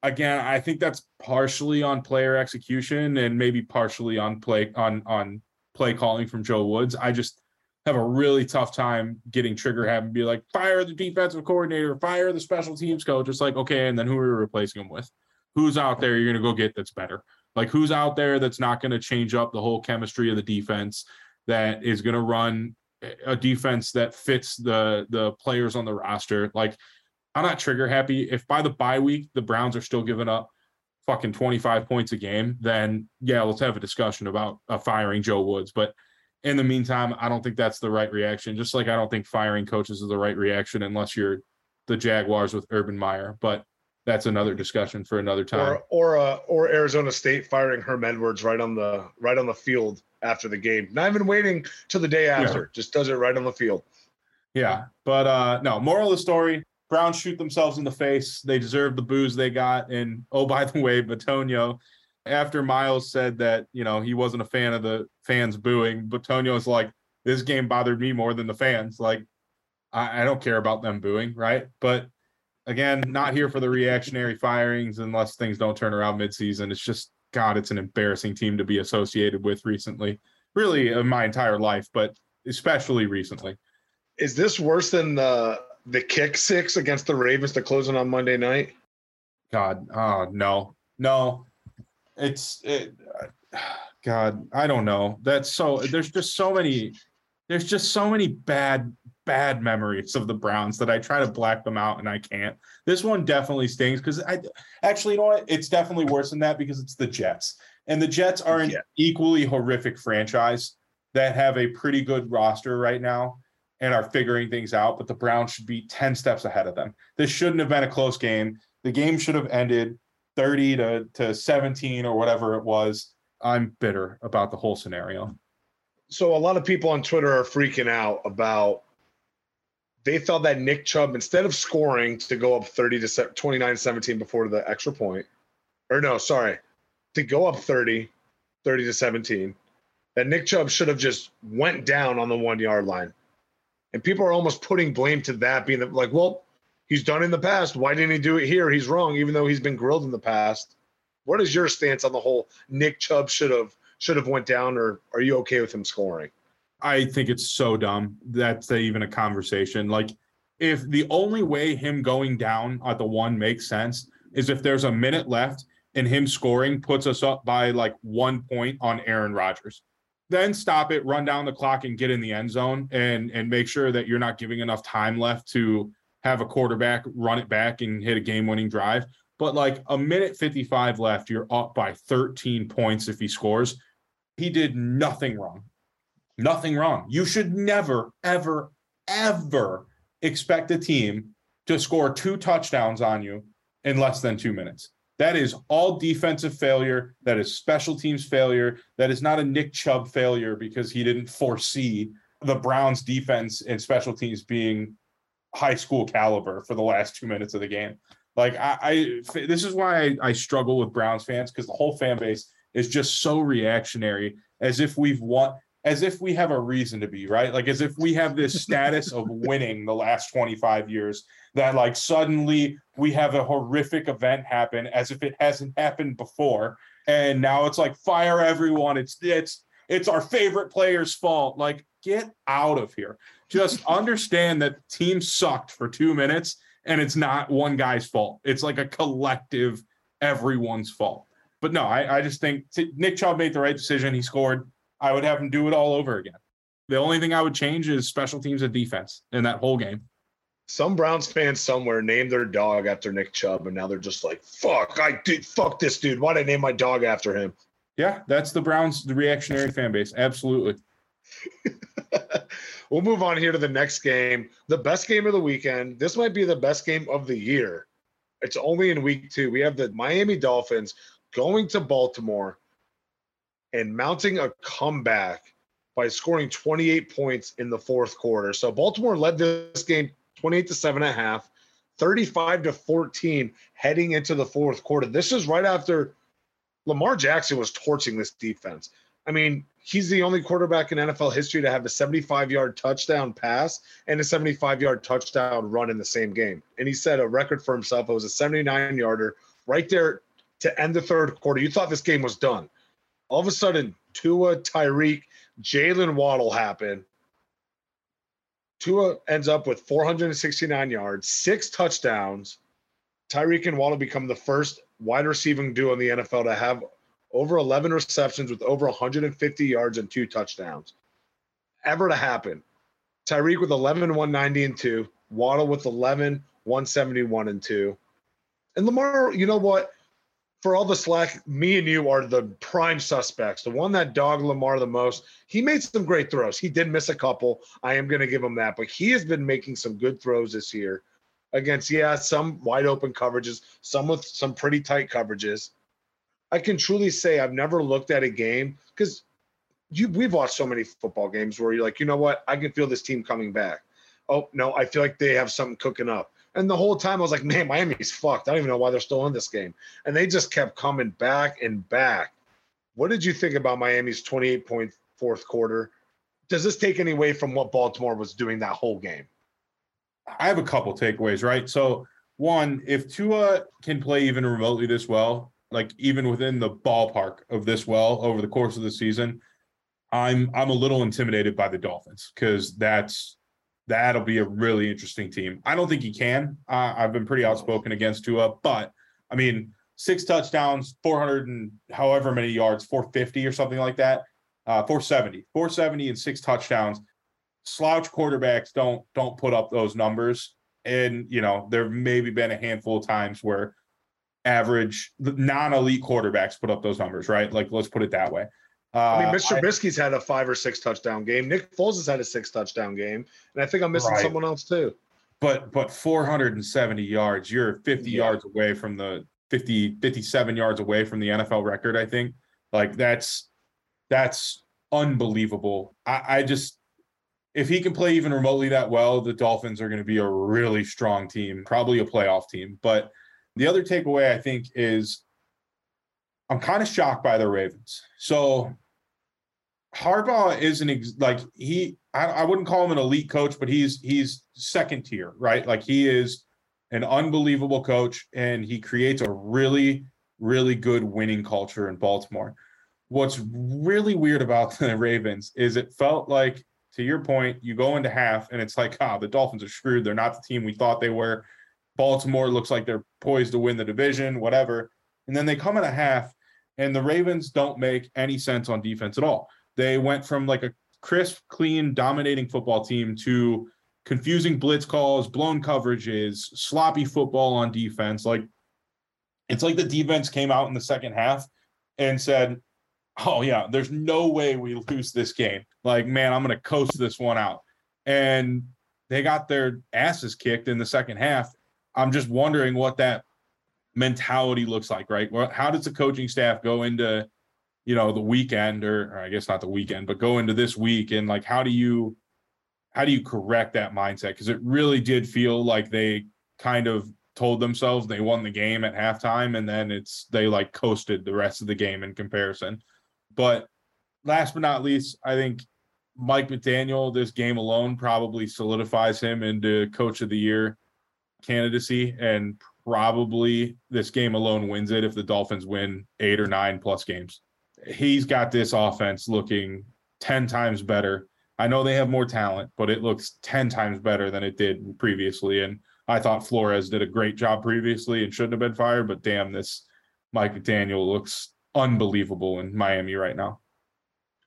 Again, I think that's partially on player execution and maybe partially on play on on play calling from Joe Woods. I just have a really tough time getting trigger happy and be like, fire the defensive coordinator, fire the special teams coach. It's like, okay, and then who are you replacing him with? Who's out there you're gonna go get that's better? Like who's out there that's not gonna change up the whole chemistry of the defense, that is gonna run a defense that fits the the players on the roster. Like I'm not trigger happy. If by the bye week the Browns are still giving up fucking 25 points a game, then yeah, let's have a discussion about uh, firing Joe Woods. But in the meantime, I don't think that's the right reaction. Just like I don't think firing coaches is the right reaction unless you're the Jaguars with Urban Meyer. But that's another discussion for another time. Or or uh, or Arizona State firing Herm Edwards right on the right on the field after the game. Not even waiting till the day after. Just does it right on the field. Yeah, but uh no. Moral of the story: Browns shoot themselves in the face. They deserve the boos they got. And oh, by the way, Bitonio, after Myles said that you know he wasn't a fan of the fans booing, Bitonio is like, this game bothered me more than the fans. Like, I, I don't care about them booing, right? But again, not here for the reactionary firings unless things don't turn around midseason. It's just God, it's an embarrassing team to be associated with recently. Really, in my entire life, but especially recently. Is this worse than the the kick six against the Ravens to close it on Monday night? God, oh no, no, it's it. [SIGHS] God, I don't know. That's so. There's just so many. There's just so many bad, bad memories of the Browns that I try to black them out and I can't. This one definitely stings because I actually, you know what? It's definitely worse than that because it's the Jets, and the Jets are an Yeah. equally horrific franchise that have a pretty good roster right now and are figuring things out. But the Browns should be ten steps ahead of them. This shouldn't have been a close game. The game should have ended 30 to, to 17 or whatever it was. I'm bitter about the whole scenario. So a lot of people on Twitter are freaking out about they felt that Nick Chubb, instead of scoring to go up 30 to se- 29 17 before the extra point, or no, sorry, to go up 30, 30 to 17, that Nick Chubb should have just went down on the one yard line. And people are almost putting blame to that, being like, well, he's done in the past. Why didn't he do it here? He's wrong, even though he's been grilled in the past. What is your stance on the whole Nick Chubb should have should have went down, or are you okay with him scoring? I think it's so dumb that's even a conversation. Like, if the only way him going down at the one makes sense is if there's a minute left and him scoring puts us up by like one point on Aaron Rodgers. Then stop it, run down the clock, and get in the end zone, and and make sure that you're not giving enough time left to have a quarterback run it back and hit a game-winning drive. But like a minute 55 left, you're up by 13 points if he scores. He did nothing wrong. Nothing wrong. You should never, ever, ever expect a team to score two touchdowns on you in less than two minutes. That is all defensive failure. That is special teams failure. That is not a Nick Chubb failure because he didn't foresee the Browns defense and special teams being high school caliber for the last two minutes of the game. Like I, I this is why I, I struggle with Browns fans because the whole fan base is just so reactionary, as if we've won, as if we have a reason to be right, like as if we have this [LAUGHS] status of winning the last twenty five years. That like suddenly we have a horrific event happen as if it hasn't happened before, and now it's like fire everyone. It's it's it's our favorite player's fault. Like get out of here. Just [LAUGHS] understand that team sucked for two minutes and it's not one guy's fault. It's like a collective, everyone's fault. But no, I, I just think Nick Chubb made the right decision. He scored. I would have him do it all over again. The only thing I would change is special teams and defense in that whole game. Some Browns fans somewhere named their dog after Nick Chubb, and now they're just like, "Fuck! I did fuck this dude. Why'd I name my dog after him?" Yeah, that's the Browns, the reactionary fan base. Absolutely. [LAUGHS] we'll move on here to the next game. The best game of the weekend. This might be the best game of the year. It's only in week two. We have the Miami Dolphins going to Baltimore and mounting a comeback by scoring 28 points in the fourth quarter. So Baltimore led this game 28 to 7 and a half, 35 to 14 heading into the fourth quarter. This is right after Lamar Jackson was torching this defense. I mean, he's the only quarterback in NFL history to have a 75 yard touchdown pass and a 75 yard touchdown run in the same game. And he set a record for himself. It was a 79 yarder right there to end the third quarter. You thought this game was done. All of a sudden, Tua, Tyreek, Jalen Waddle happen. Tua ends up with 469 yards, six touchdowns. Tyreek and Waddle become the first wide receiving duo in the NFL to have over 11 receptions with over 150 yards and two touchdowns. Ever to happen. Tyreek with 11, 190 and two. Waddle with 11, 171 and two. And Lamar, you know what? For all the slack, me and you are the prime suspects. The one that dogged Lamar the most. He made some great throws. He did miss a couple. I am going to give him that. But he has been making some good throws this year against, yeah, some wide open coverages, some with some pretty tight coverages. I can truly say I've never looked at a game because you we've watched so many football games where you're like, you know what, I can feel this team coming back. Oh no, I feel like they have something cooking up. And the whole time I was like, man, Miami's fucked. I don't even know why they're still in this game. And they just kept coming back and back. What did you think about Miami's 28 point fourth quarter? Does this take any away from what Baltimore was doing that whole game? I have a couple takeaways, right? So one, if Tua can play even remotely this well, like even within the ballpark of this well over the course of the season, I'm I'm a little intimidated by the Dolphins because that's that'll be a really interesting team. I don't think he can. I've been pretty outspoken against Tua, but I mean, six touchdowns, 400 and however many yards, 450 or something like that, uh, 470, 470 and six touchdowns. Slouch quarterbacks don't don't put up those numbers, and you know there have maybe been a handful of times where average non-elite quarterbacks put up those numbers, right? Like let's put it that way. Uh, I mean, Mr. Trubisky's had a five or six touchdown game. Nick Foles has had a six touchdown game, and I think I'm missing right. someone else too. But but 470 yards, you're 50 yeah. yards away from the 50 57 yards away from the NFL record. I think like that's that's unbelievable. I, I just if he can play even remotely that well, the Dolphins are going to be a really strong team, probably a playoff team. But the other takeaway I think is I'm kind of shocked by the Ravens. So Harbaugh isn't ex- like he I, I wouldn't call him an elite coach, but he's he's second tier, right? Like he is an unbelievable coach and he creates a really really good winning culture in Baltimore. what's really weird about [LAUGHS] the Ravens is it felt like, to your point, you go into half and it's like, ah, the Dolphins are screwed. They're not the team we thought they were. Baltimore looks like they're poised to win the division, whatever. And then they come in a half, and the Ravens don't make any sense on defense at all. They went from like a crisp, clean, dominating football team to confusing blitz calls, blown coverages, sloppy football on defense. Like it's like the defense came out in the second half and said, "Oh yeah, there's no way we lose this game. Like man, I'm going to coast this one out." And they got their asses kicked in the second half. I'm just wondering what that mentality looks like, right? Well, how does the coaching staff go into, you know, the weekend or, or I guess not the weekend, but go into this week and like how do you how do you correct that mindset? Because it really did feel like they kind of told themselves they won the game at halftime and then it's they like coasted the rest of the game in comparison. But last but not least, I think Mike McDaniel, this game alone probably solidifies him into coach of the year candidacy and probably this game alone wins it if the Dolphins win eight or nine plus games. He's got this offense looking 10 times better. I know they have more talent, but it looks 10 times better than it did previously. And I thought Flores did a great job previously and shouldn't have been fired, but damn, this Mike McDaniel looks unbelievable in Miami right now.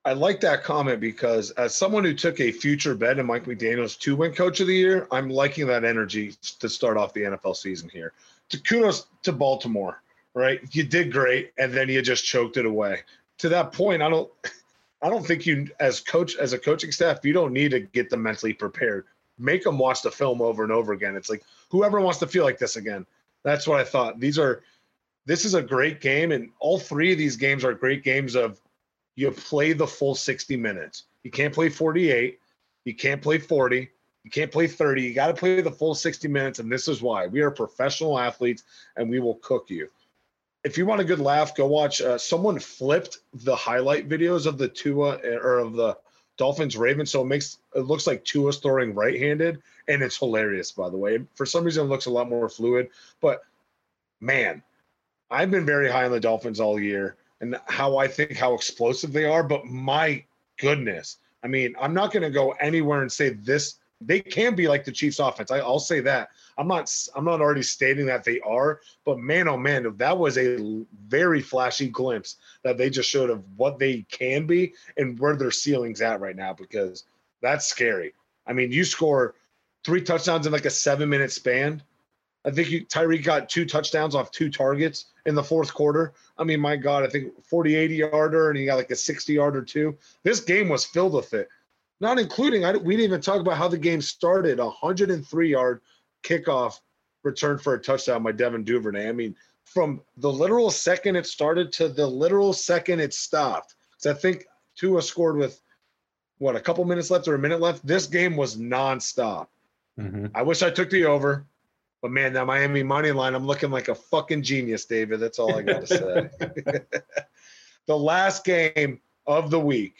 I like that comment because as someone who took a future bet in Mike McDaniel's to win coach of the year, I'm liking that energy to start off the NFL season here. To kudos to Baltimore, right? You did great and then you just choked it away. To that point, I don't I don't think you as coach as a coaching staff, you don't need to get them mentally prepared. Make them watch the film over and over again. It's like whoever wants to feel like this again. That's what I thought. These are this is a great game and all three of these games are great games of you play the full 60 minutes. You can't play 48. You can't play 40. You can't play 30. You got to play the full 60 minutes. And this is why we are professional athletes and we will cook you. If you want a good laugh, go watch. Uh, someone flipped the highlight videos of the Tua or of the Dolphins Ravens. So it makes it looks like Tua's throwing right handed. And it's hilarious, by the way. For some reason, it looks a lot more fluid. But man, I've been very high on the Dolphins all year and how I think how explosive they are. But my goodness, I mean, I'm not going to go anywhere and say this. They can be like the Chiefs' offense. I, will say that. I'm not. I'm not already stating that they are. But man, oh man, that was a very flashy glimpse that they just showed of what they can be and where their ceiling's at right now. Because that's scary. I mean, you score three touchdowns in like a seven minute span. I think you, Tyreek got two touchdowns off two targets in the fourth quarter. I mean, my God, I think 40, 80 yarder, and he got like a 60 yarder too. This game was filled with it. Not including, I, we didn't even talk about how the game started. A 103 yard kickoff return for a touchdown by Devin Duvernay. I mean, from the literal second it started to the literal second it stopped. So I think Tua scored with what a couple minutes left or a minute left. This game was nonstop. Mm-hmm. I wish I took the over. But man, that Miami money line, I'm looking like a fucking genius, David. That's all I got to [LAUGHS] say. [LAUGHS] the last game of the week.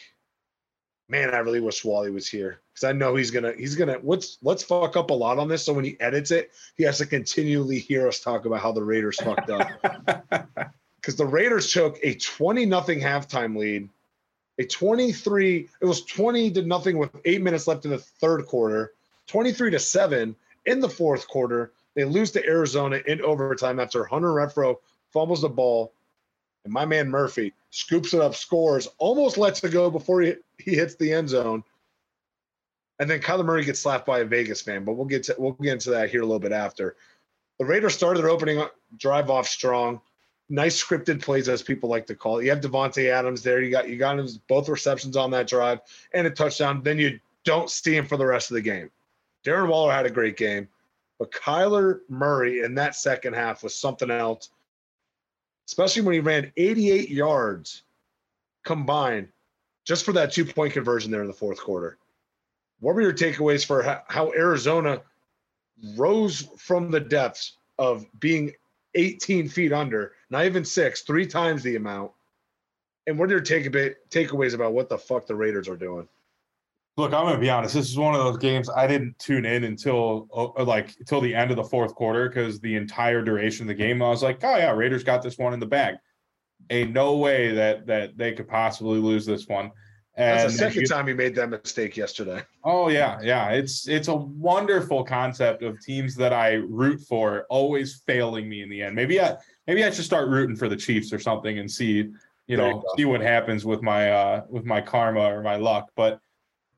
Man, I really wish Wally was here because I know he's gonna he's gonna let's let's fuck up a lot on this. So when he edits it, he has to continually hear us talk about how the Raiders fucked up. [LAUGHS] Because the Raiders took a 20 nothing halftime lead, a 23, it was 20 to nothing with eight minutes left in the third quarter, 23 to seven in the fourth quarter they lose to Arizona in overtime after Hunter Renfrow fumbles the ball. And my man Murphy scoops it up, scores, almost lets it go before he, he hits the end zone. And then Kyler Murray gets slapped by a Vegas fan, but we'll get to we'll get into that here a little bit after. The Raiders started their opening drive off strong. Nice scripted plays, as people like to call it. You have Davante Adams there. You got you got him both receptions on that drive and a touchdown. Then you don't see him for the rest of the game. Darren Waller had a great game. But Kyler Murray in that second half was something else, especially when he ran 88 yards combined just for that two point conversion there in the fourth quarter. What were your takeaways for how Arizona rose from the depths of being 18 feet under, not even six, three times the amount? And what are your take takeaways about what the fuck the Raiders are doing? Look, I'm gonna be honest. This is one of those games I didn't tune in until uh, like until the end of the fourth quarter because the entire duration of the game I was like, oh yeah, Raiders got this one in the bag. ain't no way that that they could possibly lose this one. And That's the second time he made that mistake yesterday. Oh yeah, yeah. It's it's a wonderful concept of teams that I root for always failing me in the end. Maybe I maybe I should start rooting for the Chiefs or something and see you know you see what happens with my uh with my karma or my luck. But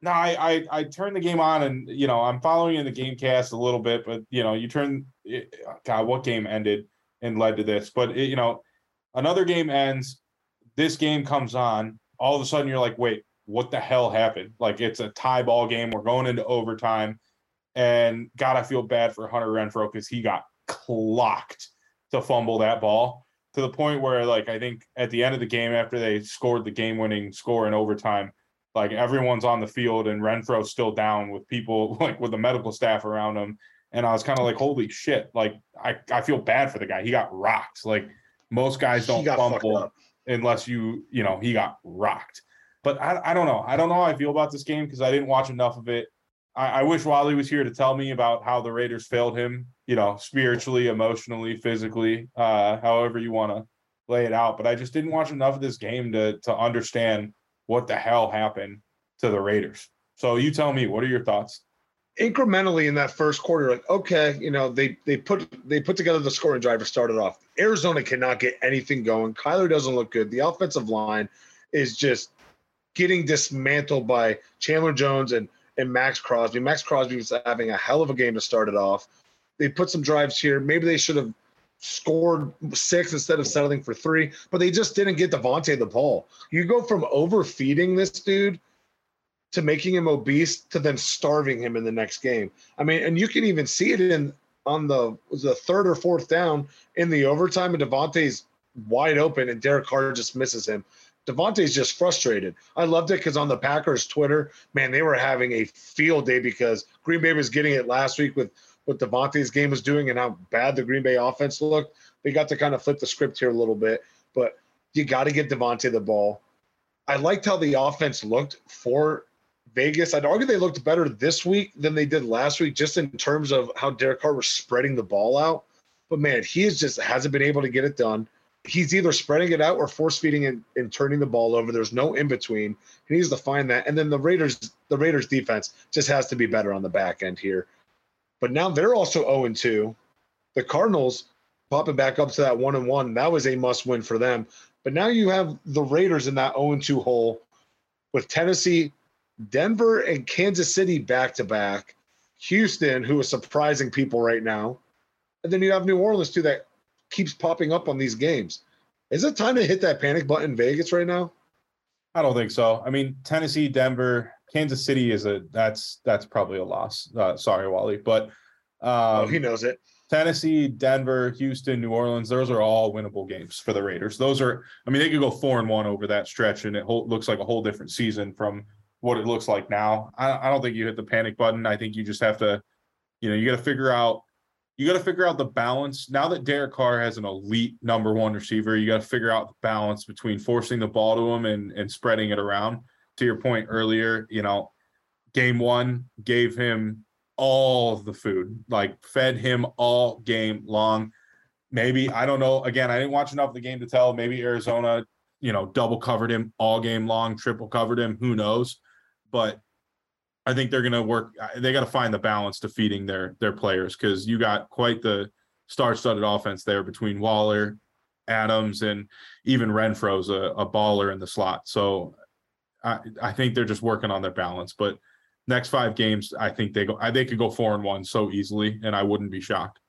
no, I I, I turn the game on and you know I'm following in the game cast a little bit, but you know you turn it, God, what game ended and led to this? But it, you know, another game ends, this game comes on. All of a sudden, you're like, wait, what the hell happened? Like it's a tie ball game. We're going into overtime. And God, I feel bad for Hunter Renfrow because he got clocked to fumble that ball to the point where, like, I think at the end of the game, after they scored the game winning score in overtime, like everyone's on the field and Renfrow's still down with people [LAUGHS] like with the medical staff around him. And I was kind of like, holy shit. Like, I, I feel bad for the guy. He got rocked. Like, most guys don't fumble unless you, you know, he got rocked. But I, I don't know. I don't know how I feel about this game because I didn't watch enough of it. I, I wish Wally was here to tell me about how the Raiders failed him, you know, spiritually, emotionally, physically, uh, however you want to lay it out. But I just didn't watch enough of this game to to understand what the hell happened to the Raiders. So you tell me, what are your thoughts? incrementally in that first quarter, like okay, you know they they put they put together the scoring driver started off. Arizona cannot get anything going. Kyler doesn't look good. The offensive line is just getting dismantled by Chandler Jones and and Maxx Crosby. Maxx Crosby was having a hell of a game to start it off. They put some drives here. Maybe they should have scored six instead of settling for three, but they just didn't get Davante the ball. You go from overfeeding this dude to making him obese to then starving him in the next game. I mean, and you can even see it in on the the third or fourth down in the overtime, and Davante's wide open, and Derek Carr just misses him. Davante's just frustrated. I loved it because on the Packers Twitter, man, they were having a field day because Green Bay was getting it last week with what Davante's game was doing and how bad the Green Bay offense looked. They got to kind of flip the script here a little bit, but you got to get Davante the ball. I liked how the offense looked for Vegas. I'd argue they looked better this week than they did last week, just in terms of how Derek Carr was spreading the ball out. But man, he is just hasn't been able to get it done he's either spreading it out or force feeding and, and turning the ball over. There's no in between. He needs to find that. And then the Raiders, the Raiders defense just has to be better on the back end here. But now they're also 0 2. The Cardinals popping back up to that one and one. That was a must win for them. But now you have the Raiders in that 0 2 hole with Tennessee, Denver, and Kansas City back to back. Houston, who is surprising people right now. And then you have New Orleans too, that keeps popping up on these games. Is it time to hit that panic button in Vegas right now? I don't think so. I mean, Tennessee, Denver, Kansas City is a that's that's probably a loss. Uh, sorry, Wally, but um, oh, he knows it. Tennessee, Denver, Houston, New Orleans, those are all winnable games for the Raiders. Those are, I mean, they could go four and one over that stretch, and it whole, looks like a whole different season from what it looks like now. I, I don't think you hit the panic button. I think you just have to, you know, you got to figure out you got to figure out the balance. Now that Derek Carr has an elite number one receiver, you got to figure out the balance between forcing the ball to him and, and spreading it around. To your point earlier, you know, game one gave him all the food, like fed him all game long. Maybe, I don't know. Again, I didn't watch enough of the game to tell. Maybe Arizona, you know, double covered him all game long, triple covered him. Who knows? But I think they're going to work. They got to find the balance to feeding their their players because you got quite the star-studded offense there between Waller, Adams, and even Renfrow's a, a baller in the slot. So I think they're just working on their balance. But next five games, I think they go. They could go four and one so easily, and I wouldn't be shocked.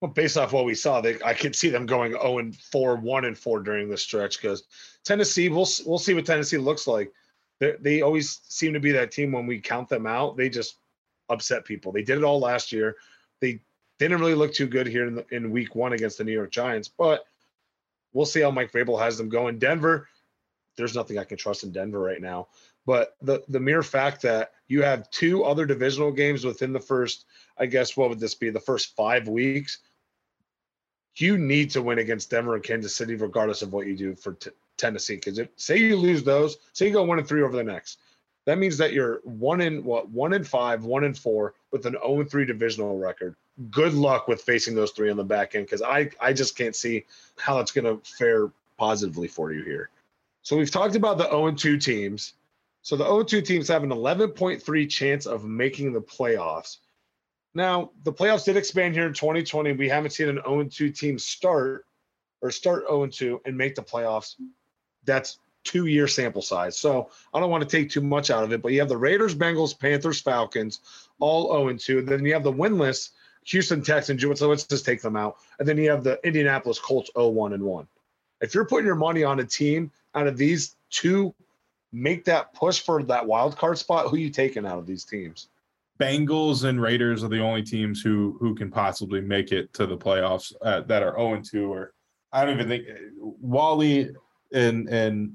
Well, based off what we saw, they, I could see them going 0 and 4, 1 and 4 during this stretch because Tennessee, we'll we'll see what Tennessee looks like they they always seem to be that team when we count them out. They just upset people. They did it all last year. They didn't really look too good here in, the, in week one against the New York Giants, but we'll see how Mike Vrabel has them going. Denver, there's nothing I can trust in Denver right now. But the the mere fact that you have two other divisional games within the first, I guess, what would this be? The first five weeks. You need to win against Denver and Kansas City, regardless of what you do for t- Tennessee. Because if say you lose those, say you go one and three over the next, that means that you're one in what one in five, one in four with an 0 3 divisional record. Good luck with facing those three on the back end because I I just can't see how it's going to fare positively for you here. So we've talked about the 0 2 teams. So the 0 2 teams have an 11.3 chance of making the playoffs. Now, the playoffs did expand here in 2020. We haven't seen an 0 2 team start or start 0 2 and make the playoffs. That's two year sample size. So I don't want to take too much out of it, but you have the Raiders, Bengals, Panthers, Falcons, all 0 2. Then you have the winless Houston Texans. So let's just take them out. And then you have the Indianapolis Colts 0 1 and 1. If you're putting your money on a team out of these two, make that push for that wild card spot. Who you taking out of these teams? Bengals and Raiders are the only teams who who can possibly make it to the playoffs uh, that are 0 2 or I don't even think Wally and and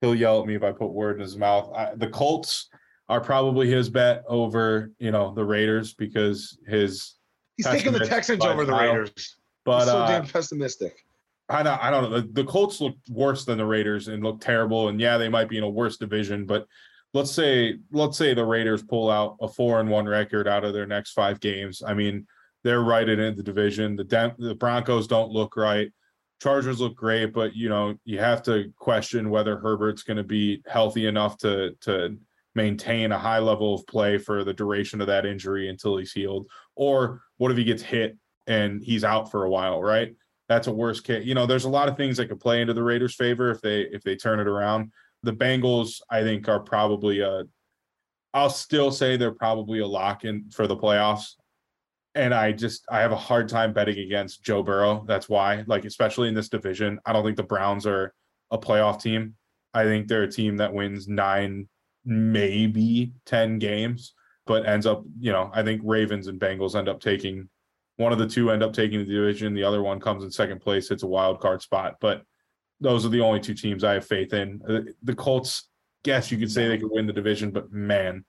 he'll yell at me if I put word in his mouth. I, the Colts are probably his bet over you know the Raiders because his he's taking the Texans over the Raiders. But he's so uh, damn pessimistic. I don't, I don't know. The, the Colts look worse than the Raiders and look terrible. And yeah, they might be in a worse division, but let's say let's say the Raiders pull out a four and one record out of their next five games. I mean, they're right in the division. The the Broncos don't look right. Chargers look great, but you know you have to question whether Herbert's going to be healthy enough to to maintain a high level of play for the duration of that injury until he's healed, or what if he gets hit and he's out for a while, right? That's a worst case. You know, there's a lot of things that could play into the Raiders' favor if they if they turn it around. The Bengals, I think, are probably a. I'll still say they're probably a lock in for the playoffs and I just I have a hard time betting against Joe Burrow. That's why, like especially in this division, I don't think the Browns are a playoff team. I think they're a team that wins nine, maybe ten games, but ends up, you know, I think Ravens and Bengals end up taking one of the two end up taking the division. The other one comes in second place. It's a wild card spot, but those are the only two teams I have faith in. Uh, the Colts, guess you could say they could win the division, but man,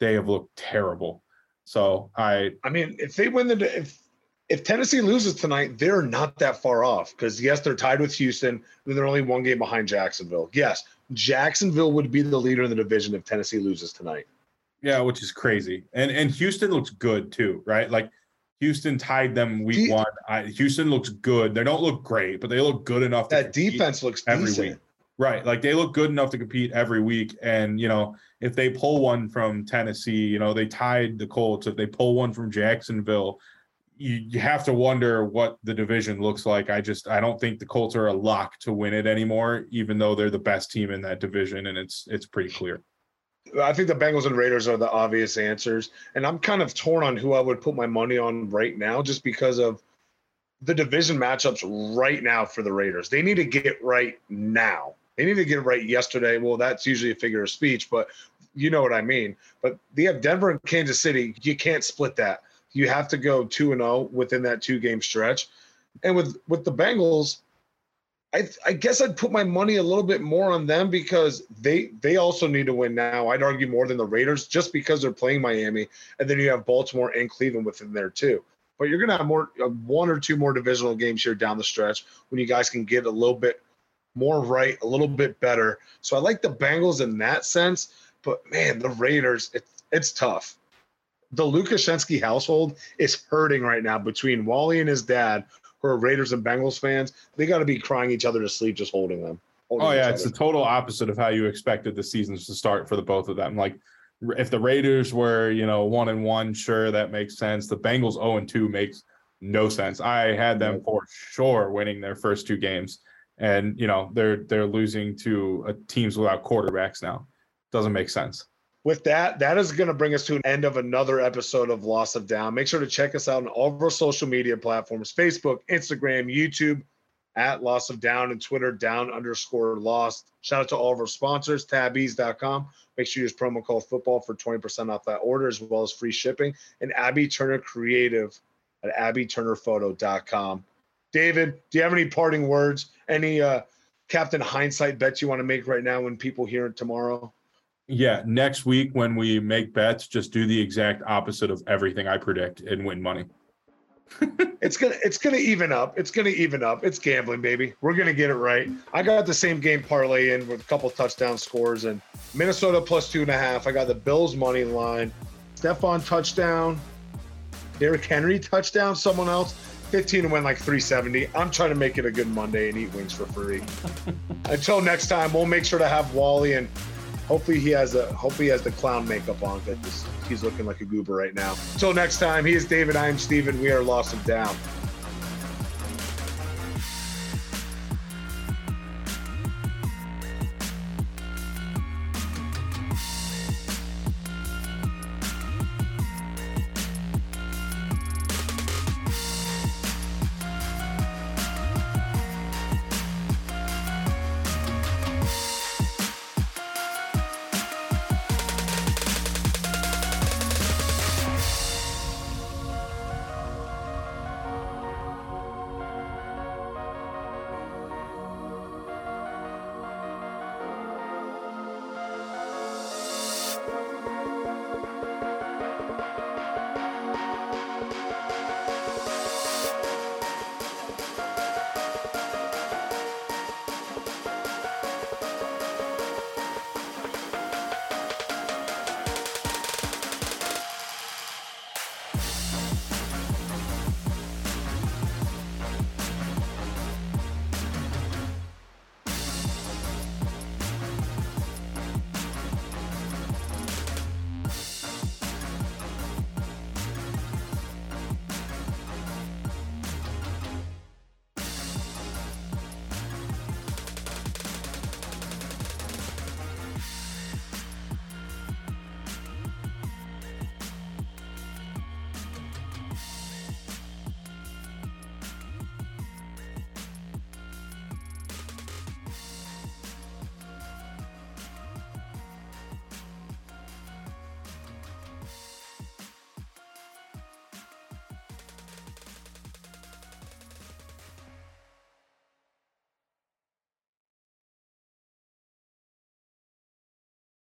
they have looked terrible so I I mean, if they win the if if Tennessee loses tonight, they're not that far off because yes, they're tied with Houston, and they're only one game behind Jacksonville. Yes, Jacksonville would be the leader in the division if Tennessee loses tonight. Yeah, which is crazy. And and Houston looks good too, right? Like Houston tied them week one. I, Houston looks good. They don't look great, but they look good enough. That defense looks every decent. week. Right. Like they look good enough to compete every week. And, you know, if they pull one from Tennessee, you know, they tied the Colts. If they pull one from Jacksonville, you, you have to wonder what the division looks like. I just I don't think the Colts are a lock to win it anymore, even though they're the best team in that division, and it's it's pretty clear. I think the Bengals and Raiders are the obvious answers. And I'm kind of torn on who I would put my money on right now just because of the division matchups right now for the Raiders. They need to get right now. They need to get right yesterday. Well, that's usually a figure of speech, but you know what I mean. But they have Denver and Kansas City. You can't split that. You have to go two and zero oh within that two game stretch. And with with the Bengals, I I guess I'd put my money a little bit more on them because they they also need to win now. I'd argue more than the Raiders just because they're playing Miami, and then you have Baltimore and Cleveland within there too. But you're gonna have more uh, one or two more divisional games here down the stretch when you guys can get a little bit more right, a little bit better. So I like the Bengals in that sense, but man, the Raiders, it's it's tough. The Lukashenski household is hurting right now between Wally and his dad, who are Raiders and Bengals fans. They got to be crying each other to sleep just holding them. Holding oh yeah, it's the total opposite of how you expected the seasons to start for the both of them. Like if the Raiders were, you know, one and one, sure that makes sense. The Bengals 0 and 2 makes no sense. I had them for sure winning their first two games and you know they're they're losing to uh, teams without quarterbacks now. Doesn't make sense. With that, that is going to bring us to an end of another episode of Loss of Down. Make sure to check us out on all of our social media platforms: Facebook, Instagram, YouTube, at Loss of Down, and Twitter down underscore Lost. Shout out to all of our sponsors: Tabease.com. Make sure you use promo code football for 20% off that order, as well as free shipping. And Abby Turner Creative at abbyturnerphoto.com. David, do you have any parting words? Any uh, Captain Hindsight bets you want to make right now when people hear it tomorrow? Yeah, next week when we make bets, just do the exact opposite of everything I predict and win money. [LAUGHS] it's gonna it's gonna even up. It's gonna even up. It's gambling, baby. We're gonna get it right. I got the same game parlay in with a couple touchdown scores and Minnesota plus two and a half. I got the Bills money line. Stefon touchdown. Derrick Henry touchdown. Someone else 15 to win like 370. I'm trying to make it a good Monday and eat wings for free. [LAUGHS] Until next time, we'll make sure to have Wally and hopefully he has a hopefully he has the clown makeup on because he's looking like a goober right now. Until next time, he is David. I am Steven. We are Lost and Down.